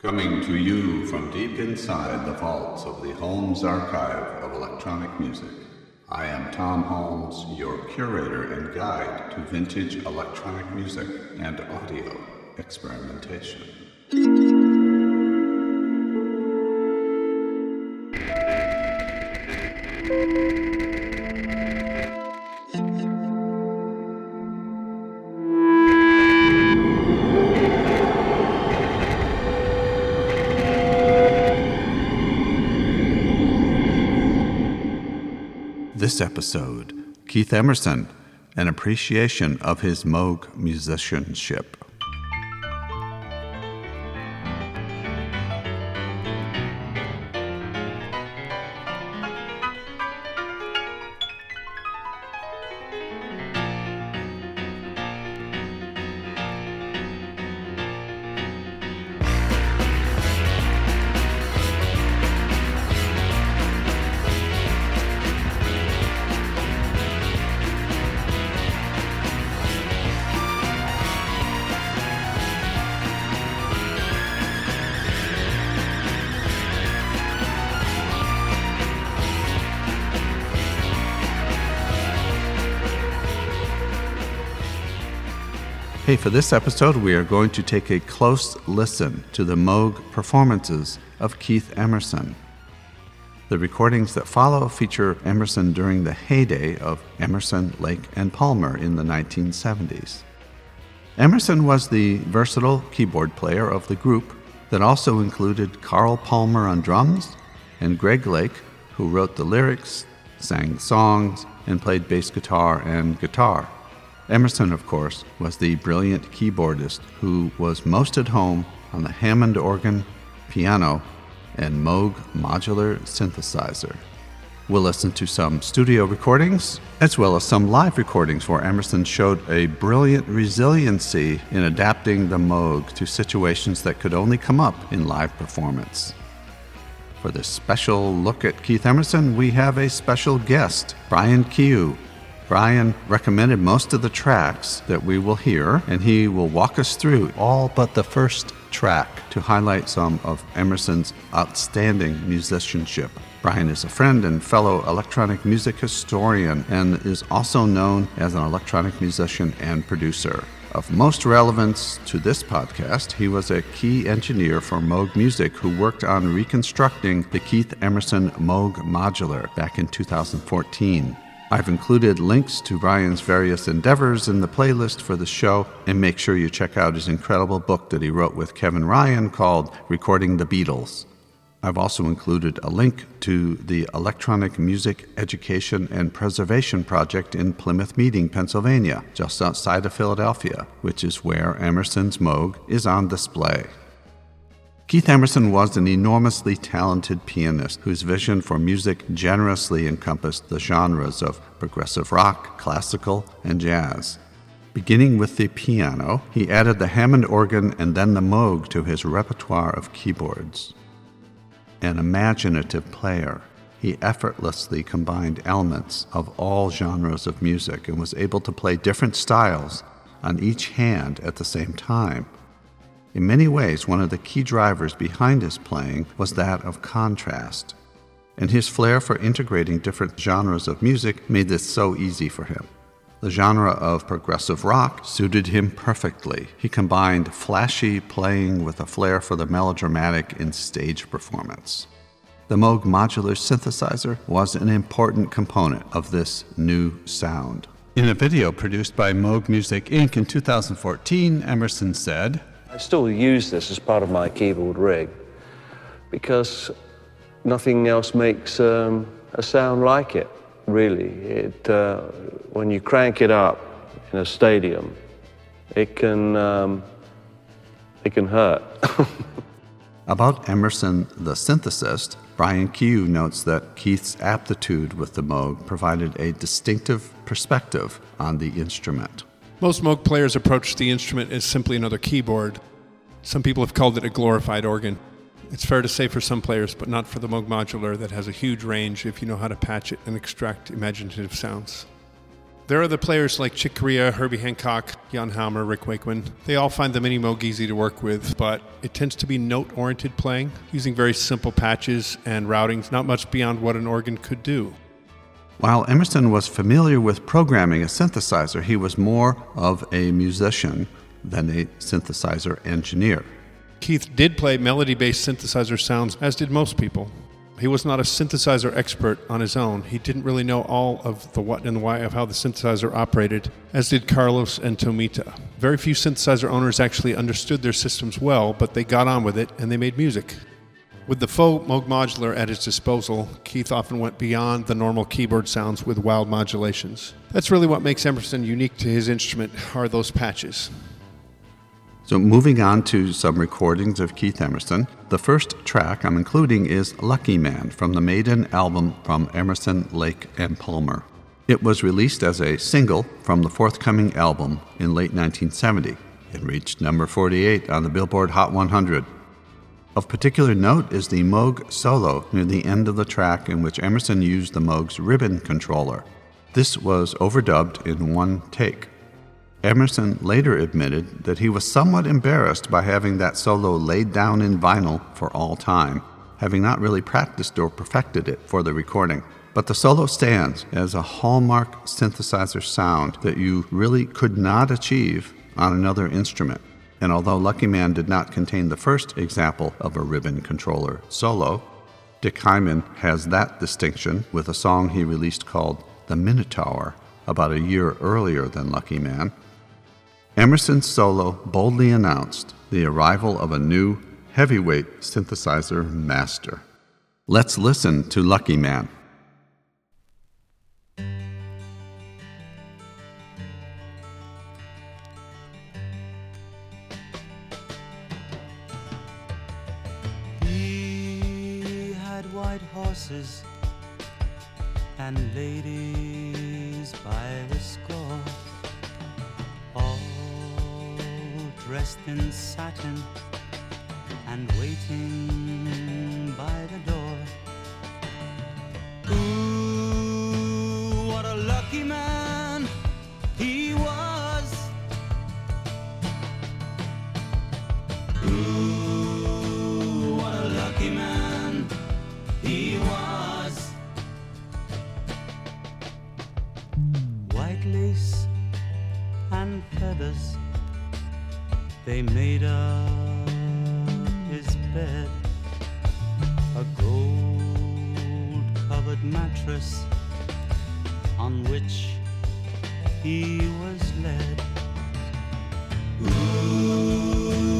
Coming to you from deep inside the vaults of the Holmes Archive of Electronic Music, I am Thom Holmes, your curator and guide to vintage electronic music and audio experimentation. Episode, Keith Emerson, an appreciation of his Moog musicianship. Hey, for this episode, we are going to take a close listen to the Moog performances of Keith Emerson. The recordings that follow feature Emerson during the heyday of Emerson, Lake, and Palmer in the 1970s. Emerson was the versatile keyboard player of the group that also included Carl Palmer on drums and Greg Lake, who wrote the lyrics, sang songs, and played bass guitar and guitar. Emerson, of course, was the brilliant keyboardist who was most at home on the Hammond organ, piano, and Moog modular synthesizer. We'll listen to some studio recordings as well as some live recordings where Emerson showed a brilliant resiliency in adapting the Moog to situations that could only come up in live performance. For this special look at Keith Emerson, we have a special guest, Brian Kehew, Brian recommended most of the tracks that we will hear, and he will walk us through all but the first track to highlight some of Emerson's outstanding musicianship. Brian is a friend and fellow electronic music historian and is also known as an electronic musician and producer. Of most relevance to this podcast, he was a key engineer for Moog Music who worked on reconstructing the Keith Emerson Moog modular back in 2014. I've included links to Ryan's various endeavors in the playlist for the show, and make sure you check out his incredible book that he wrote with Kevin Ryan called Recording the Beatles. I've also included a link to the Electronic Music Education and Preservation Project in Plymouth Meeting, Pennsylvania, just outside of Philadelphia, which is where Emerson's Moog is on display. Keith Emerson was an enormously talented pianist whose vision for music generously encompassed the genres of progressive rock, classical, and jazz. Beginning with the piano, he added the Hammond organ and then the Moog to his repertoire of keyboards. An imaginative player, he effortlessly combined elements of all genres of music and was able to play different styles on each hand at the same time in many ways, one of the key drivers behind his playing was that of contrast. And his flair for integrating different genres of music made this so easy for him. The genre of progressive rock suited him perfectly. He combined flashy playing with a flair for the melodramatic in stage performance. The Moog modular synthesizer was an important component of this new sound. In a video produced by Moog Music Inc. in 2014, Emerson said, I still use this as part of my keyboard rig because nothing else makes um, a sound like it, really. It, uh, when you crank it up in a stadium, it can, um, it can hurt. About Emerson, the synthesist, Brian Kehew notes that Keith's aptitude with the Moog provided a distinctive perspective on the instrument. Most Moog players approach the instrument as simply another keyboard. Some people have called it a glorified organ. It's fair to say for some players, but not for the Moog modular that has a huge range if you know how to patch it and extract imaginative sounds. There are the players like Chick Corea, Herbie Hancock, Jan Hammer, Rick Wakeman. They all find the Minimoog easy to work with, but it tends to be note oriented playing, using very simple patches and routings, not much beyond what an organ could do. While Emerson was familiar with programming a synthesizer, he was more of a musician than a synthesizer engineer. Keith did play melody based synthesizer sounds, as did most people. He was not a synthesizer expert on his own. He didn't really know all of the what and why of how the synthesizer operated, as did Carlos and Tomita. Very few synthesizer owners actually understood their systems well, but they got on with it and they made music. With the faux Moog modular at his disposal, Keith often went beyond the normal keyboard sounds with wild modulations. That's really what makes Emerson unique to his instrument are those patches. So, moving on to some recordings of Keith Emerson, the first track I'm including is Lucky Man from the Maiden album from Emerson, Lake and Palmer. It was released as a single from the forthcoming album in late 1970. It reached number 48 on the Billboard Hot 100. Of particular note is the Moog solo near the end of the track in which Emerson used the Moog's ribbon controller. This was overdubbed in one take. Emerson later admitted that he was somewhat embarrassed by having that solo laid down in vinyl for all time, having not really practiced or perfected it for the recording. But the solo stands as a hallmark synthesizer sound that you really could not achieve on another instrument. And although Lucky Man did not contain the first example of a ribbon controller solo, Dick Hyman has that distinction with a song he released called The Minotaur about a year earlier than Lucky Man, Emerson's solo boldly announced the arrival of a new heavyweight synthesizer master. Let's listen to Lucky Man. Horses and ladies by the score, all dressed in satin and waiting and feathers, they made up his bed. A gold covered mattress on which he was led. Ooh,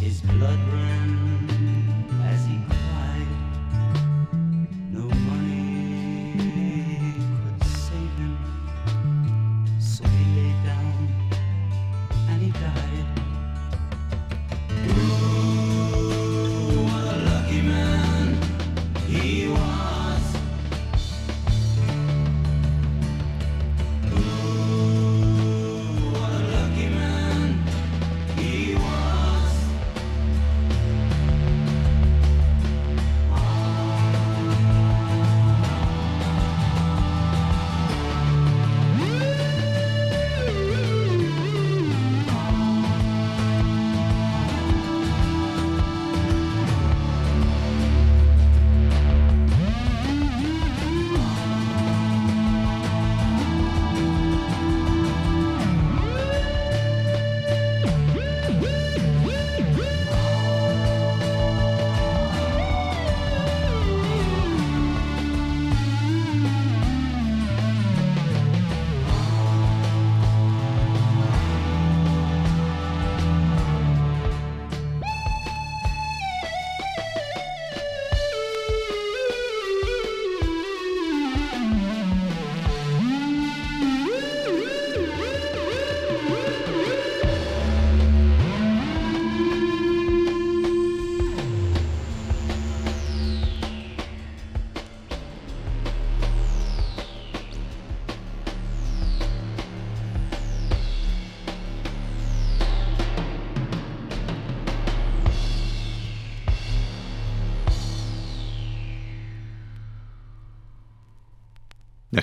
His blood ran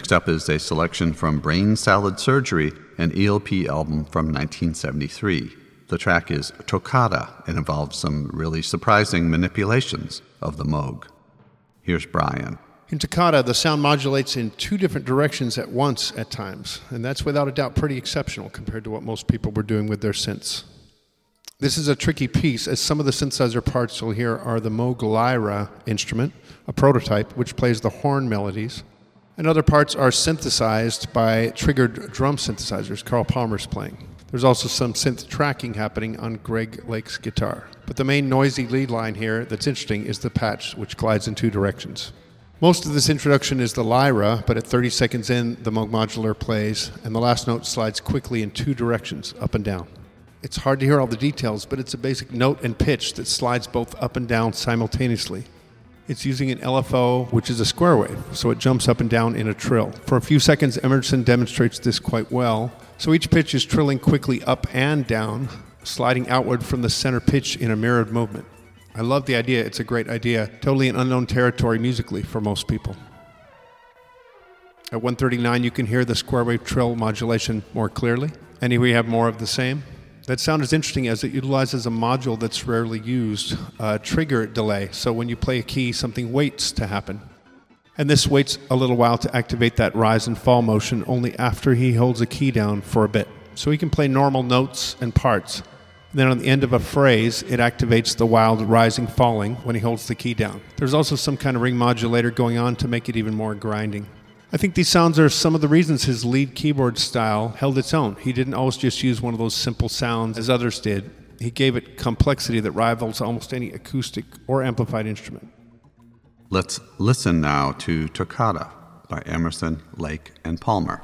Next up is a selection from Brain Salad Surgery, an ELP album from 1973. The track is Toccata and involves some really surprising manipulations of the Moog. Here's Brian. In Toccata, the sound modulates in two different directions at once at times, and that's without a doubt pretty exceptional compared to what most people were doing with their synths. This is a tricky piece, as some of the synthesizer parts you'll hear are the Moog Lyra instrument, a prototype, which plays the horn melodies, and other parts are synthesized by triggered drum synthesizers Carl Palmer's playing. There's also some synth tracking happening on Greg Lake's guitar. But the main noisy lead line here that's interesting is the patch, which glides in two directions. Most of this introduction is the lyra, but at 30 seconds in, the Moog modular plays, and the last note slides quickly in two directions, up and down. It's hard to hear all the details, but it's a basic note and pitch that slides both up and down simultaneously. It's using an LFO, which is a square wave, so it jumps up and down in a trill. For a few seconds, Emerson demonstrates this quite well, so each pitch is trilling quickly up and down, sliding outward from the center pitch in a mirrored movement. I love the idea. It's a great idea. Totally an unknown territory musically for most people. At 139, you can hear the square wave trill modulation more clearly. And we have more of the same. That sound is interesting as it utilizes a module that's rarely used, a trigger delay. So when you play a key, something waits to happen. And this waits a little while to activate that rise and fall motion only after he holds a key down for a bit. So he can play normal notes and parts. And then on the end of a phrase, it activates the wild rising falling when he holds the key down. There's also some kind of ring modulator going on to make it even more grinding. I think these sounds are some of the reasons his lead keyboard style held its own. He didn't always just use one of those simple sounds as others did. He gave it complexity that rivals almost any acoustic or amplified instrument. Let's listen now to Toccata by Emerson, Lake, and Palmer.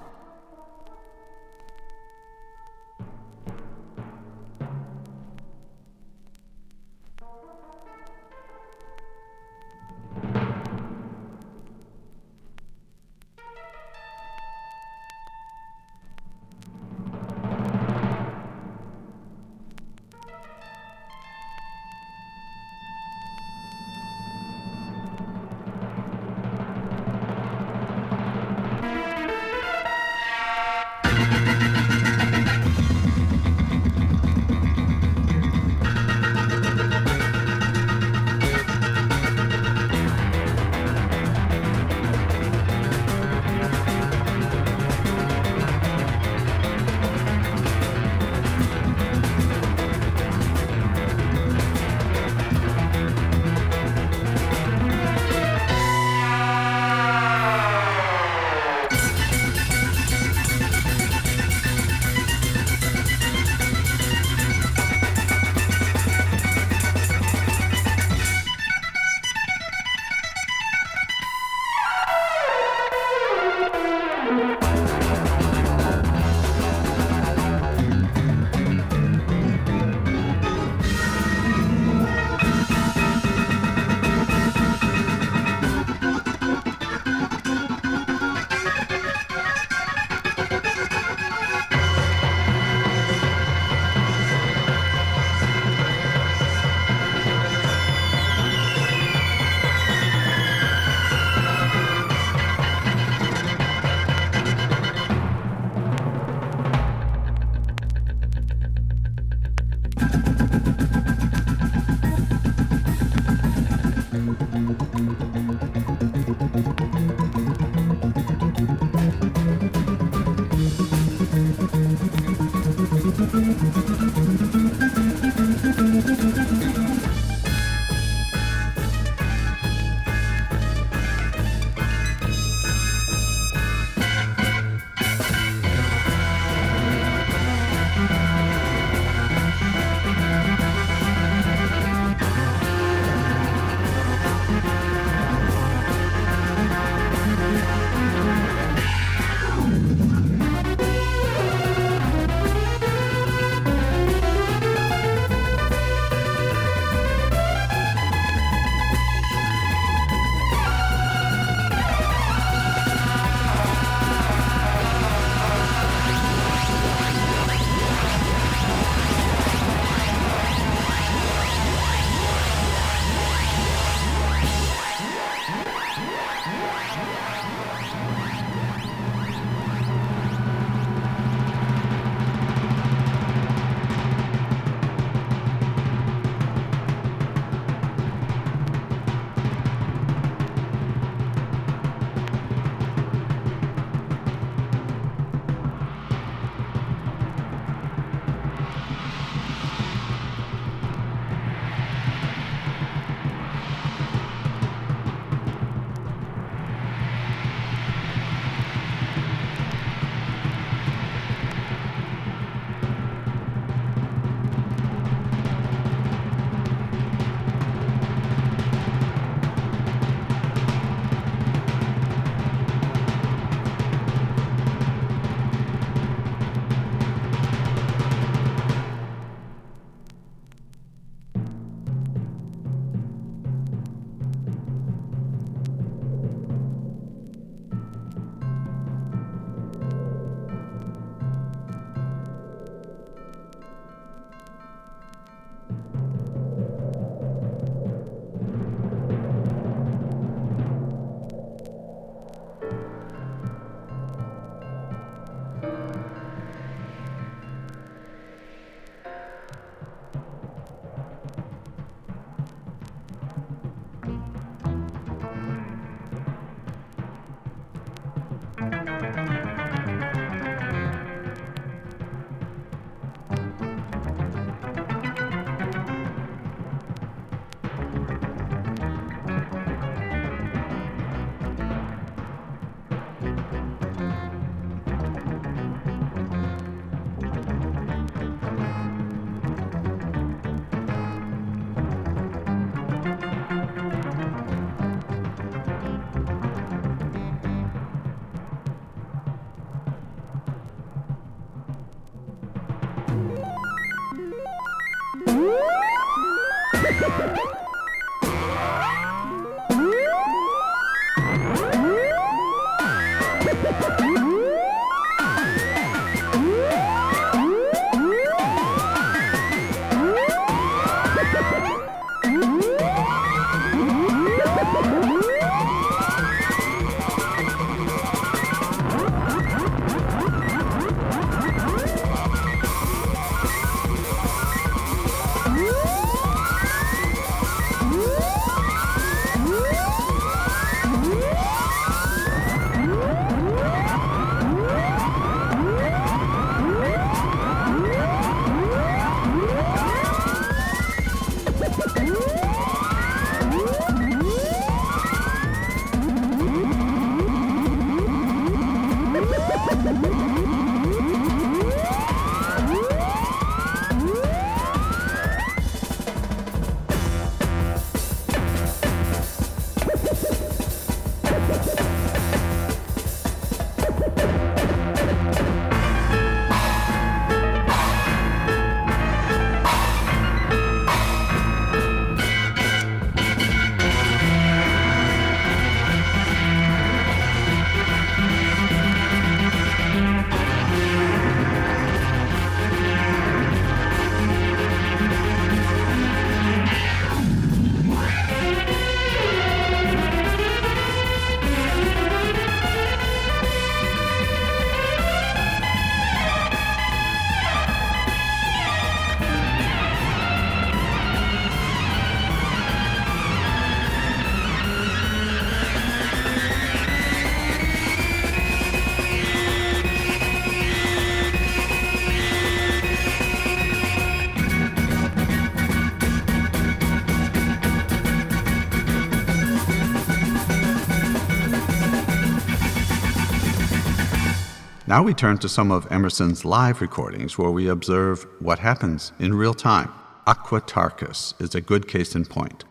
Now we turn to some of Emerson's live recordings where we observe what happens in real time. Aquatarkus is a good case in point.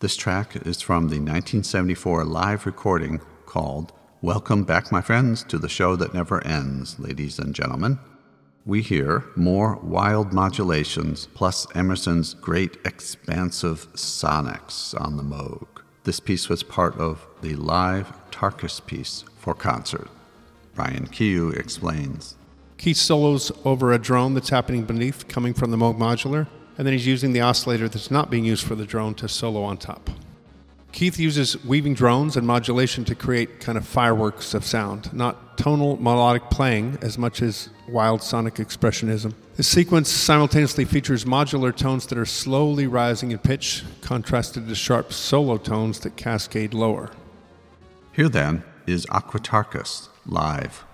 This track is from the 1974 live recording called Welcome Back, My Friends, to the Show That Never Ends, ladies and gentlemen. We hear more wild modulations plus Emerson's great expansive sonics on the Moog. This piece was part of the live Tarkus piece for concert. Brian Kehew explains. Keith solos over a drone that's happening beneath, coming from the Moog modular, and then he's using the oscillator that's not being used for the drone to solo on top. Keith uses weaving drones and modulation to create kind of fireworks of sound, not tonal melodic playing as much as wild sonic expressionism. This sequence simultaneously features modular tones that are slowly rising in pitch, contrasted to sharp solo tones that cascade lower. Here then is Aquatarkus live.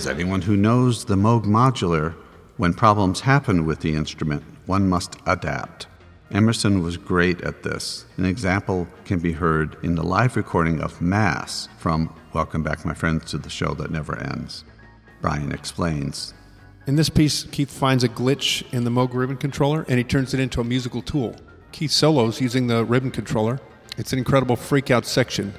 As anyone who knows the Moog modular, when problems happen with the instrument, one must adapt. Emerson was great at this. An example can be heard in the live recording of Mass from Welcome Back, My Friends, to the Show That Never Ends. Brian explains. In this piece, Keith finds a glitch in the Moog ribbon controller and he turns it into a musical tool. Keith solos using the ribbon controller. It's an incredible freakout section.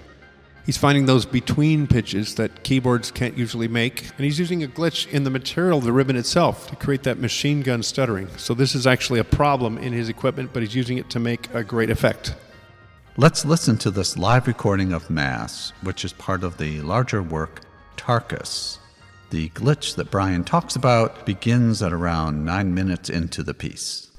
He's finding those between pitches that keyboards can't usually make, and he's using a glitch in the material of the ribbon itself to create that machine gun stuttering. So, this is actually a problem in his equipment, but he's using it to make a great effect. Let's listen to this live recording of Mass, which is part of the larger work Tarkus. The glitch that Brian talks about begins at around nine minutes into the piece.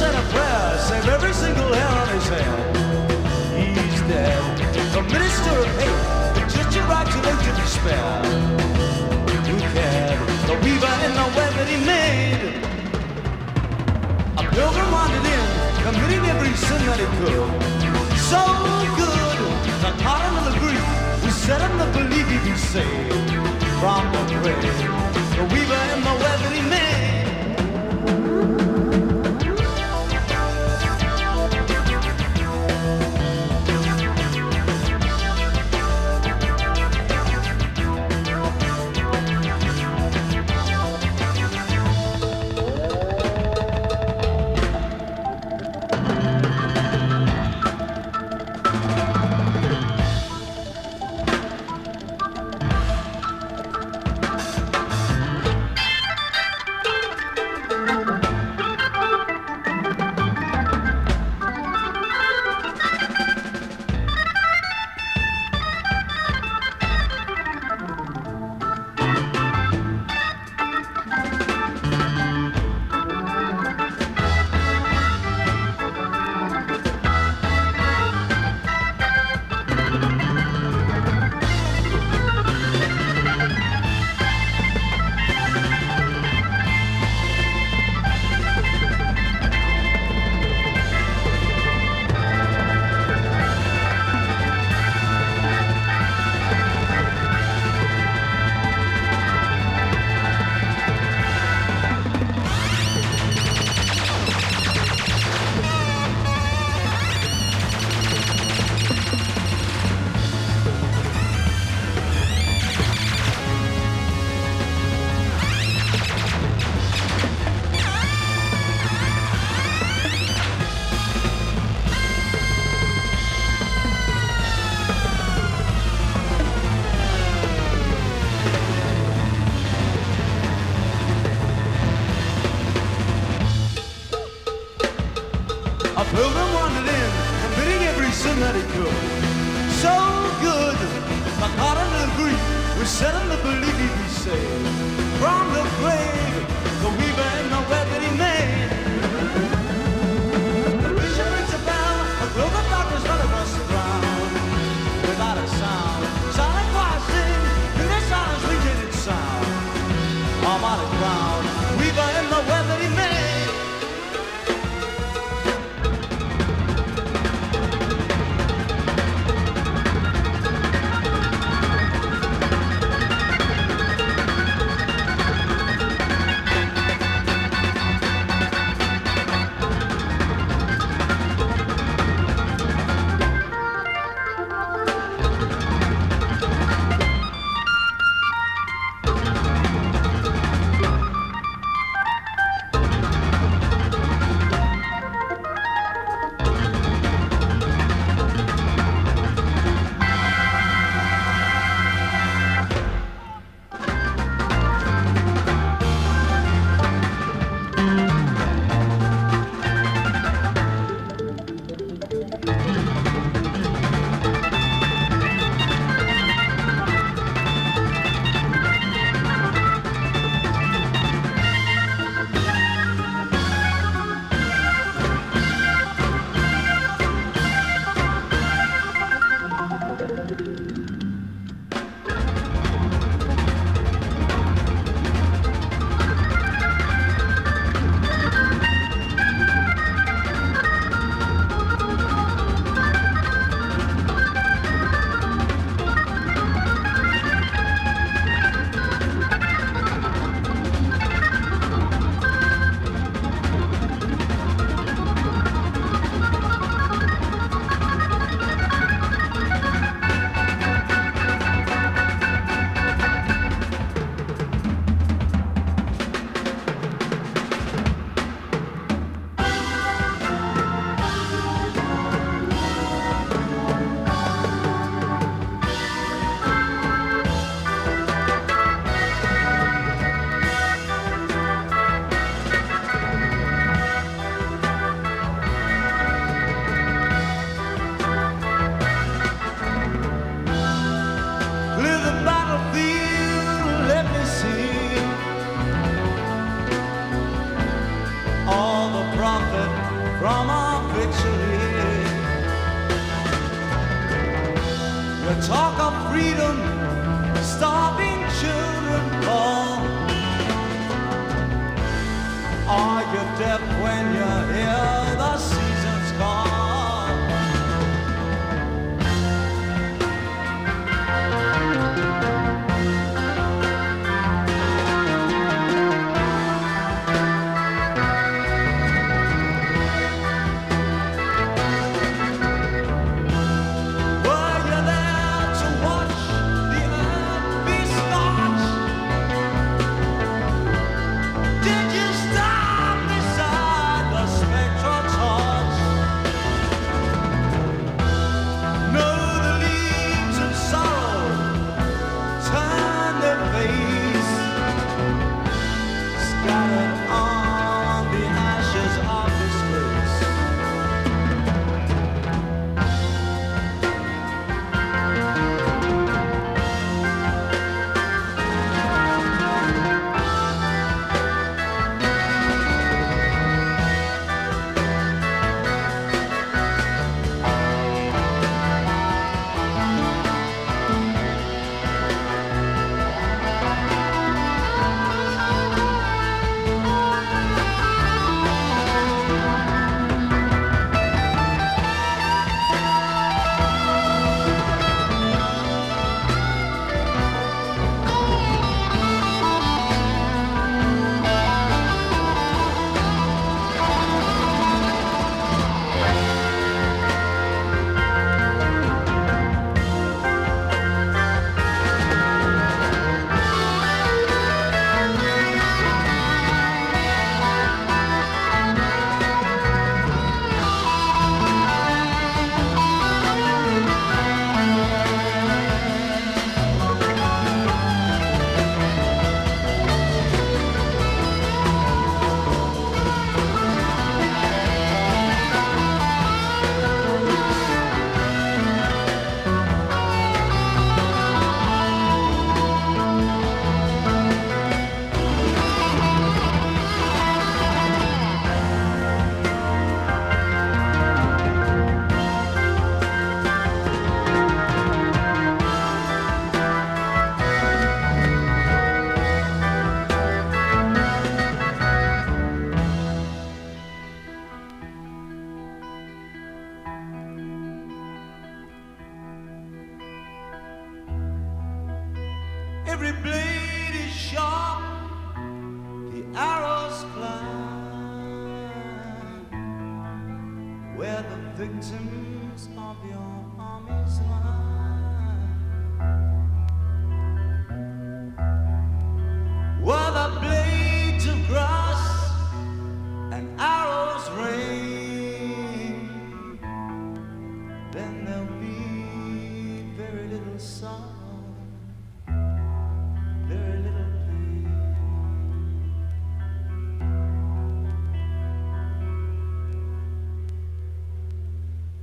said a prayer, save every single hair on his head. He's dead. A minister of hate, just your right to look to despair. Who cared? The weaver in the web that he made. A pilgrim wandered in, committing every sin that he could. So good, the pardon of the grief, we set him to believe he'd be saved from the grave. The weaver in the web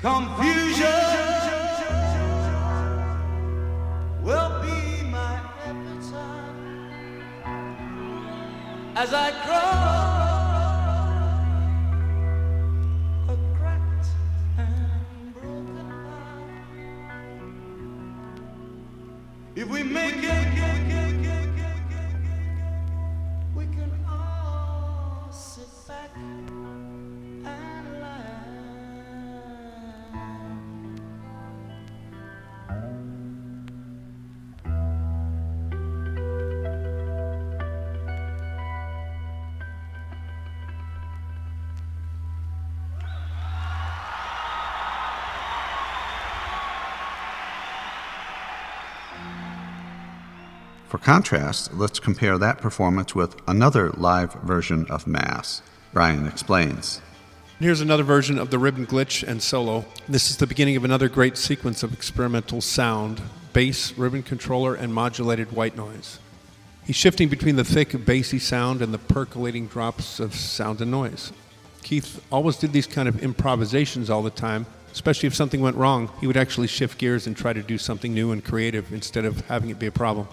Confusion For contrast, let's compare that performance with another live version of Mass. Brian explains. Here's another version of the ribbon glitch and solo. This is the beginning of another great sequence of experimental sound bass, ribbon controller, and modulated white noise. He's shifting between the thick, bassy sound and the percolating drops of sound and noise. Keith always did these kind of improvisations all the time, especially if something went wrong. He would actually shift gears and try to do something new and creative instead of having it be a problem.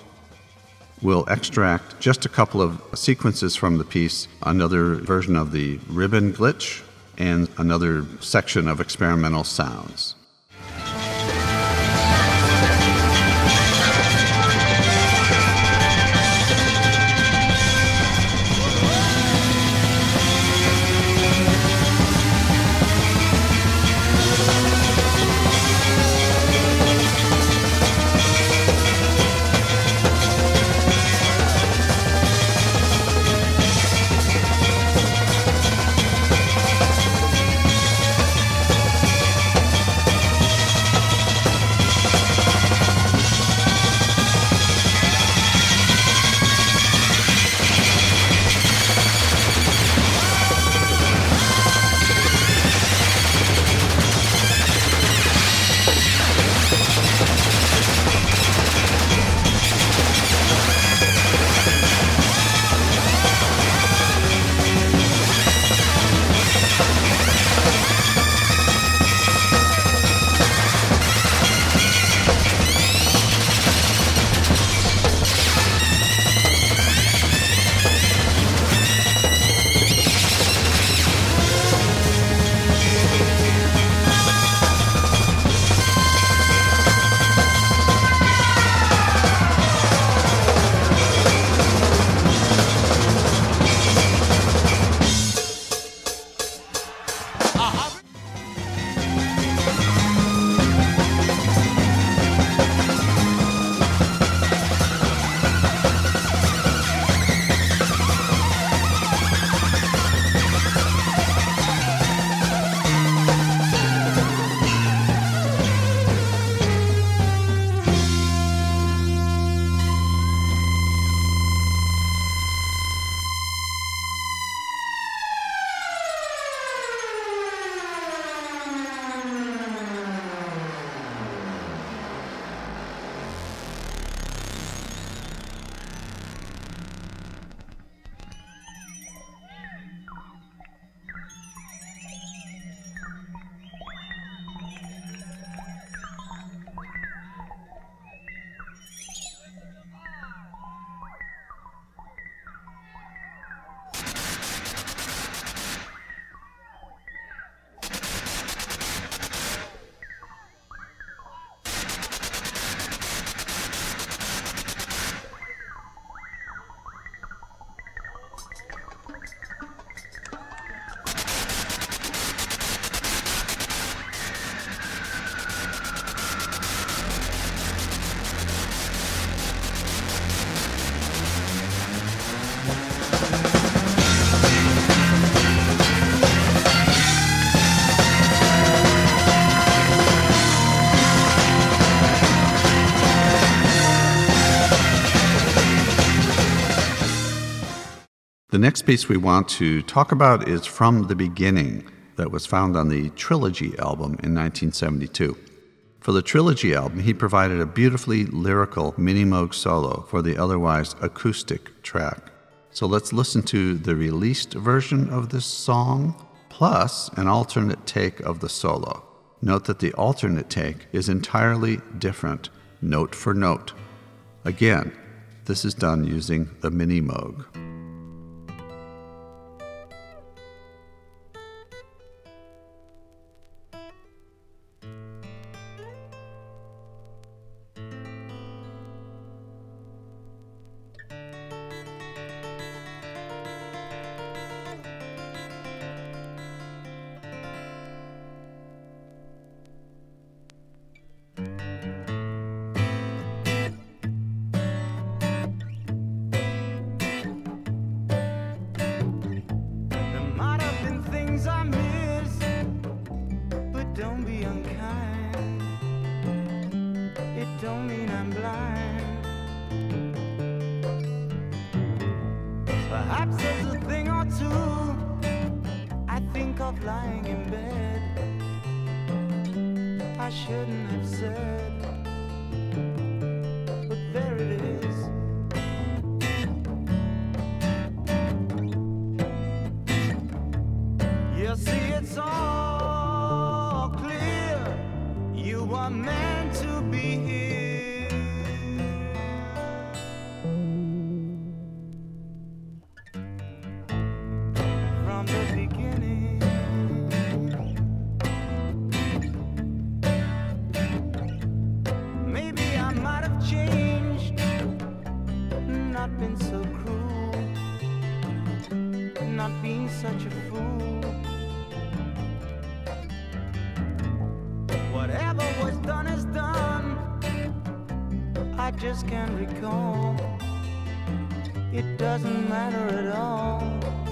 We'll extract just a couple of sequences from the piece, another version of the ribbon glitch, and another section of experimental sounds. The next piece we want to talk about is From the Beginning, that was found on the Trilogy album in 1972. For the Trilogy album, he provided a beautifully lyrical Minimoog solo for the otherwise acoustic track. So let's listen to the released version of this song, plus an alternate take of the solo. Note that the alternate take is entirely different, note for note. Again, this is done using the Minimoog. I just can't recall. It doesn't matter at all.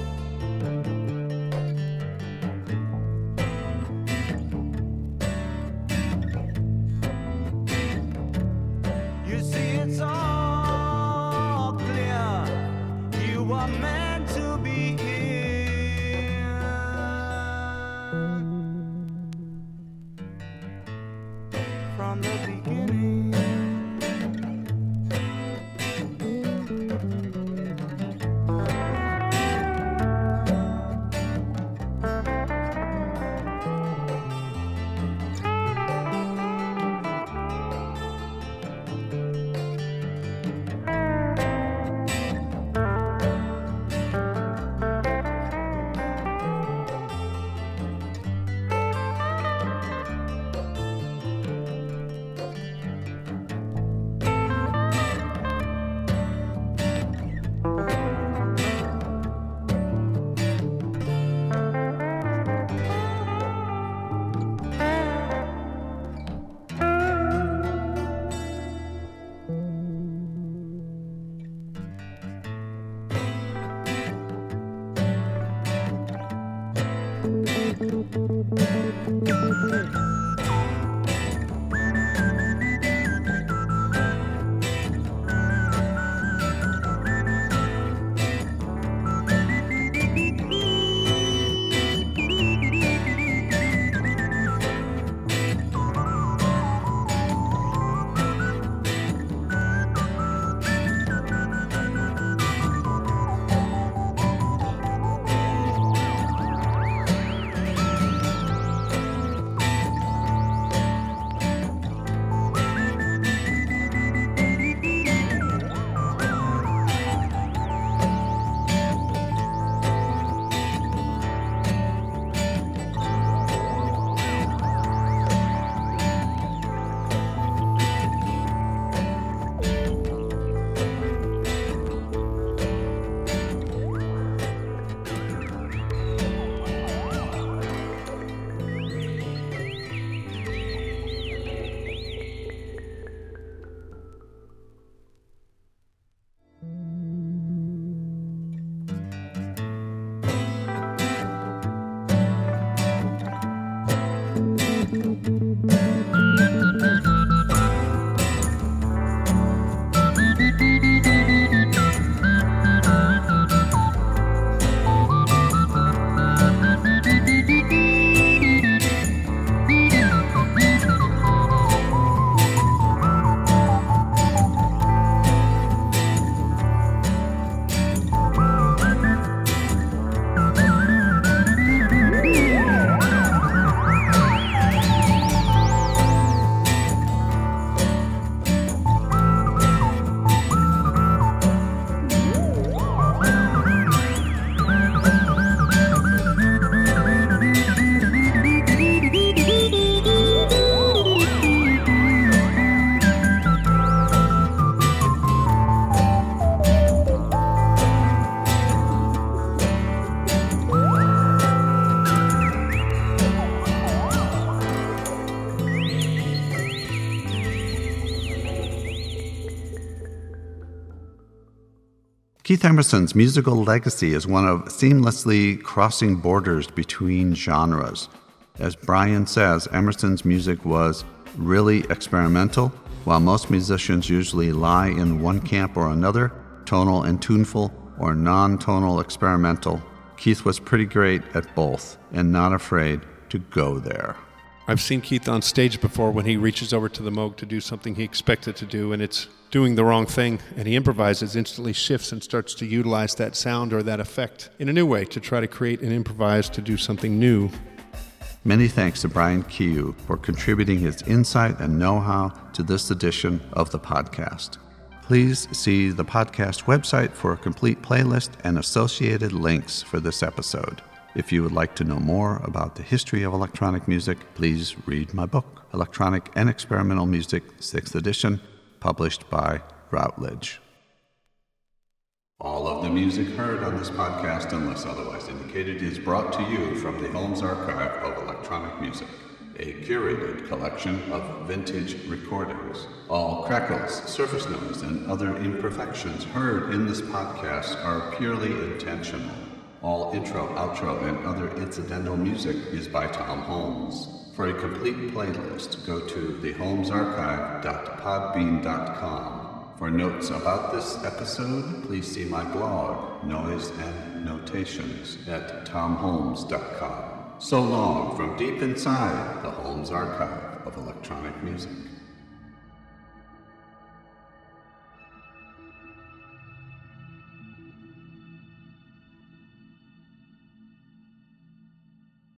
Keith Emerson's musical legacy is one of seamlessly crossing borders between genres. As Brian says, Emerson's music was really experimental, while most musicians usually lie in one camp or another, tonal and tuneful, or non tonal experimental. Keith was pretty great at both and not afraid to go there. I've seen Keith on stage before when he reaches over to the Moog to do something he expected to do, and it's doing the wrong thing, and he improvises, instantly shifts, and starts to utilize that sound or that effect in a new way to try to create and improvise to do something new. Many thanks to Brian Kehew for contributing his insight and know how to this edition of the podcast. Please see the podcast website for a complete playlist and associated links for this episode. If you would like to know more about the history of electronic music, please read my book, Electronic and Experimental Music, 6th edition, published by Routledge. All of the music heard on this podcast, unless otherwise indicated, is brought to you from the Holmes Archive of Electronic Music, a curated collection of vintage recordings. All crackles, surface noise, and other imperfections heard in this podcast are purely intentional. All intro, outro, and other incidental music is by Thom Holmes. For a complete playlist, go to theholmesarchive.podbean.com. For notes about this episode, please see my blog, Noise and Notations, at thomholmes.com. So long from deep inside the Holmes Archive of Electronic Music.